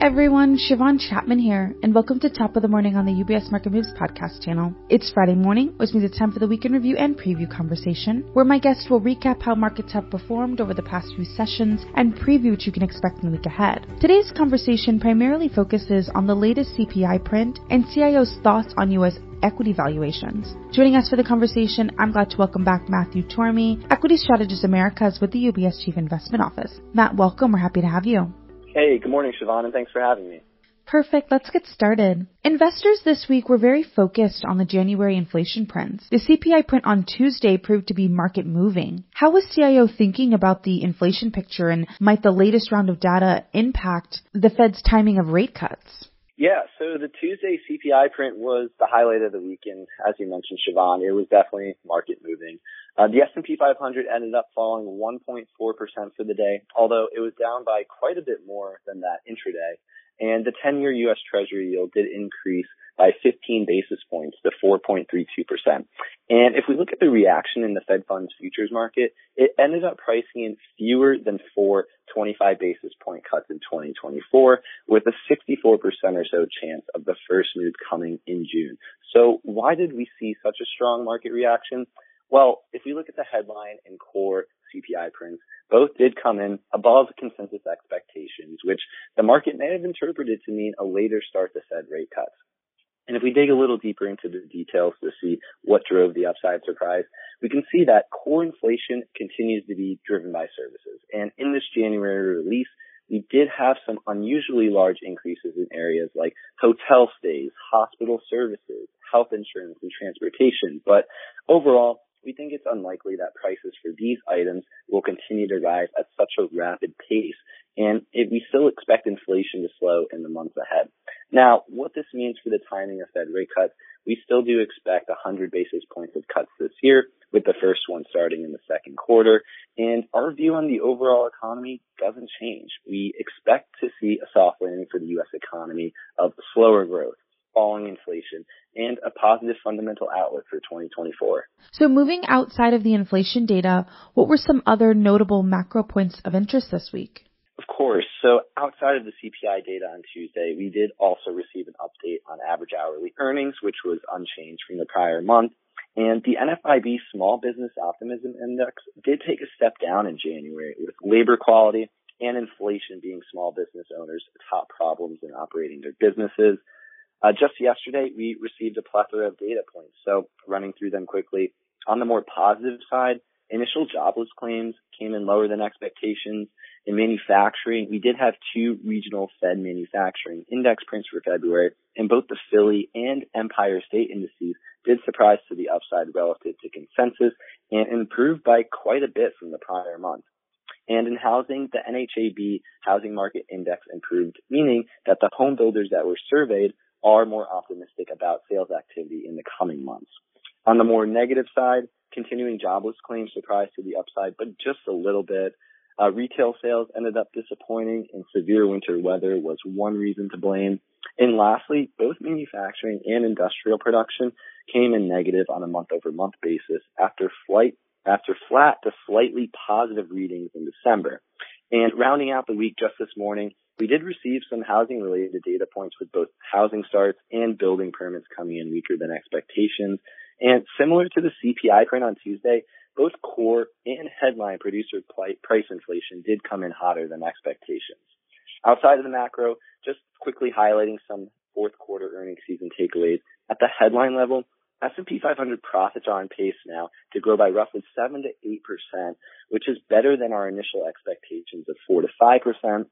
everyone, Shiavon Chatman here, and welcome to Top of the Morning on the UBS Market Moves podcast channel. It's Friday morning, which means it's time for the weekend review and preview conversation, where my guests will recap how markets have performed over the past few sessions and preview what you can expect in the week ahead. Today's conversation primarily focuses on the latest CPI print and CIO's thoughts on U.S equity valuations. Joining us for the conversation, I'm glad to welcome back Matthew Tormey, Equity Strategist Americas with the UBS Chief Investment Office. Matt, welcome. We're happy to have you. Hey, good morning, Shiavon, and thanks for having me. Perfect. Let's get started. Investors this week were very focused on the January inflation prints. The CPI print on Tuesday proved to be market moving. How was CIO thinking about the inflation picture and might the latest round of data impact the Fed's timing of rate cuts? Yeah, so the Tuesday CPI print was the highlight of the weekend. As you mentioned, Shiavon, it was definitely market moving. Uh, the S&P 500 ended up falling 1.4% for the day, although it was down by quite a bit more than that intraday. And the 10-year U.S. Treasury yield did increase by 15 basis points to 4.32%. And if we look at the reaction in the Fed funds futures market, it ended up pricing in fewer than four 25 basis point cuts in 2024 with a 64% or so chance of the first move coming in June. So why did we see such a strong market reaction? Well, if we look at the headline and core CPI prints, both did come in above consensus expectations, which the market may have interpreted to mean a later start to Fed rate cuts. And if we dig a little deeper into the details to see what drove the upside surprise, we can see that core inflation continues to be driven by services. And in this January release, we did have some unusually large increases in areas like hotel stays, hospital services, health insurance, and transportation. But overall, we think it's unlikely that prices for these items will continue to rise at such a rapid pace, and it, we still expect inflation to slow in the months ahead. Now, what this means for the timing of Fed rate cuts, we still do expect 100 basis points of cuts this year, with the first one starting in the second quarter. And our view on the overall economy doesn't change. We expect to see a soft landing for the U.S. economy of slower growth falling inflation and a positive fundamental outlook for 2024. So moving outside of the inflation data, what were some other notable macro points of interest this week? Of course. So outside of the CPI data on Tuesday, we did also receive an update on average hourly earnings, which was unchanged from the prior month. And the NFIB Small Business Optimism Index did take a step down in January with labor quality and inflation being small business owners' top problems in operating their businesses. Uh, just yesterday, we received a plethora of data points. So running through them quickly. On the more positive side, initial jobless claims came in lower than expectations. In manufacturing, we did have two regional Fed manufacturing index prints for February, and both the Philly and Empire State indices did surprise to the upside relative to consensus and improved by quite a bit from the prior month. And in housing, the NAHB housing market index improved, meaning that the home builders that were surveyed are more optimistic about sales activity in the coming months. On the more negative side, continuing jobless claims surprised to the upside, but just a little bit. Uh, retail sales ended up disappointing and severe winter weather was one reason to blame. And lastly, both manufacturing and industrial production came in negative on a month over month basis after flight, after flat to slightly positive readings in December. And rounding out the week just this morning, we did receive some housing related data points with both housing starts and building permits coming in weaker than expectations. And similar to the CPI print on Tuesday, both core and headline producer price inflation did come in hotter than expectations. Outside of the macro, just quickly highlighting some fourth quarter earnings season takeaways. At the headline level, S&P 500 profits are on pace now to grow by roughly 7 to 8%, which is better than our initial expectations of 4 to 5%.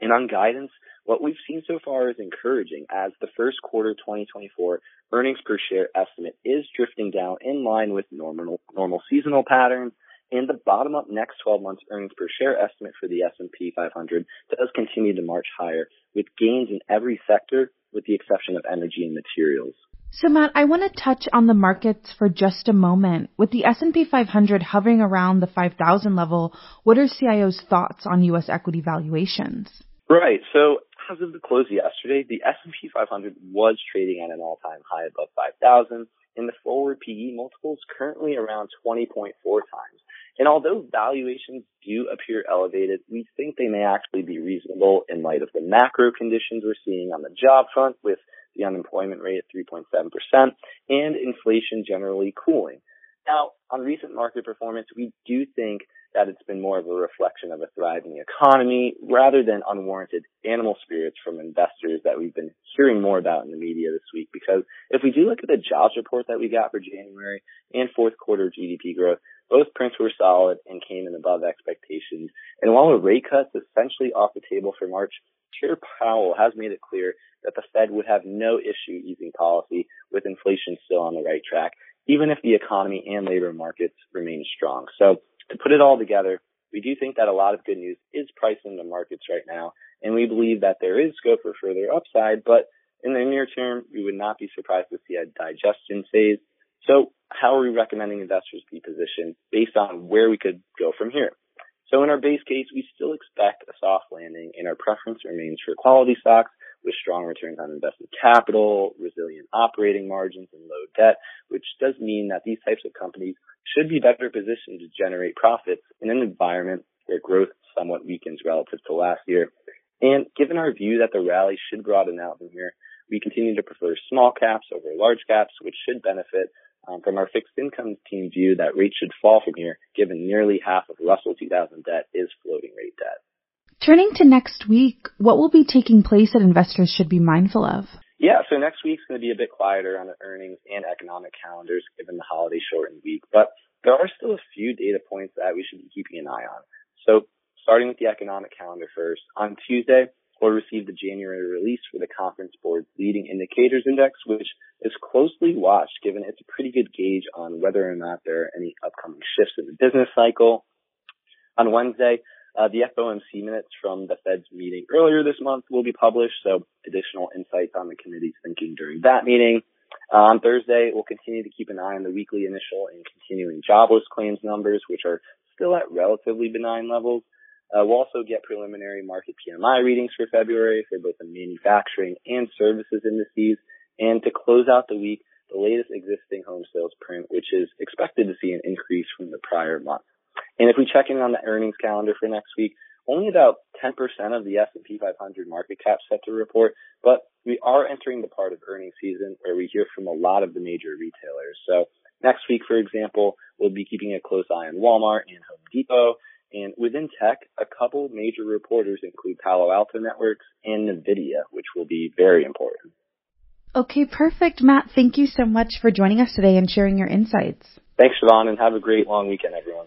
And on guidance, what we've seen so far is encouraging as the first quarter 2024 earnings per share estimate is drifting down in line with normal, normal seasonal patterns. And the bottom up next 12 months earnings per share estimate for the S&P 500 does continue to march higher with gains in every sector with the exception of energy and materials. So Matt, I want to touch on the markets for just a moment. With the S&P 500 hovering around the 5,000 level, what are CIO's thoughts on U.S. equity valuations? Right. So as of the close yesterday, the S&P 500 was trading at an all-time high above 5,000, and the forward PE multiple is currently around 20.4 times. And although valuations do appear elevated, we think they may actually be reasonable in light of the macro conditions we're seeing on the job front with the unemployment rate at 3.7% and inflation generally cooling. Now, on recent market performance, we do think that it's been more of a reflection of a thriving economy rather than unwarranted animal spirits from investors that we've been hearing more about in the media this week. Because if we do look at the jobs report that we got for January and fourth quarter GDP growth, both prints were solid and came in above expectations. And while a rate cut is essentially off the table for March, Chair Powell has made it clear that the Fed would have no issue easing policy with inflation still on the right track, even if the economy and labor markets remain strong. So to put it all together, we do think that a lot of good news is priced in the markets right now, and we believe that there is scope for further upside, but in the near term, we would not be surprised to see a digestion phase. So how are we recommending investors be positioned based on where we could go from here? So in our base case, we still expect a soft landing and our preference remains for quality stocks with strong returns on invested capital, resilient operating margins, and debt, which does mean that these types of companies should be better positioned to generate profits in an environment where growth somewhat weakens relative to last year. And given our view that the rally should broaden out from here, we continue to prefer small caps over large caps, which should benefit um, from our fixed income team view that rates should fall from here, given nearly half of Russell 2000 debt is floating rate debt. Turning to next week, what will be taking place that investors should be mindful of? Yeah, so next week's going to be a bit quieter on the earnings and economic calendars given the holiday shortened week, but there are still a few data points that we should be keeping an eye on. So starting with the economic calendar first, on Tuesday, we'll receive the January release for the Conference Board's Leading Indicators Index, which is closely watched given it's a pretty good gauge on whether or not there are any upcoming shifts in the business cycle. On Wednesday, uh, the FOMC minutes from the Fed's meeting earlier this month will be published, so additional insights on the committee's thinking during that meeting. Uh, on Thursday, we'll continue to keep an eye on the weekly initial and continuing jobless claims numbers, which are still at relatively benign levels. Uh, we'll also get preliminary Markit PMI readings for February for both the manufacturing and services indices. And to close out the week, the latest existing home sales print, which is expected to see an increase from the prior month. And if we check in on the earnings calendar for next week, only about 10% of the S&P 500 market cap set to report, but we are entering the part of earnings season where we hear from a lot of the major retailers. So next week, for example, we'll be keeping a close eye on Walmart and Home Depot. And within tech, a couple major reporters include Palo Alto Networks and NVIDIA, which will be very important. Okay, perfect. Matt, thank you so much for joining us today and sharing your insights. Thanks, Shiavon, and have a great long weekend, everyone.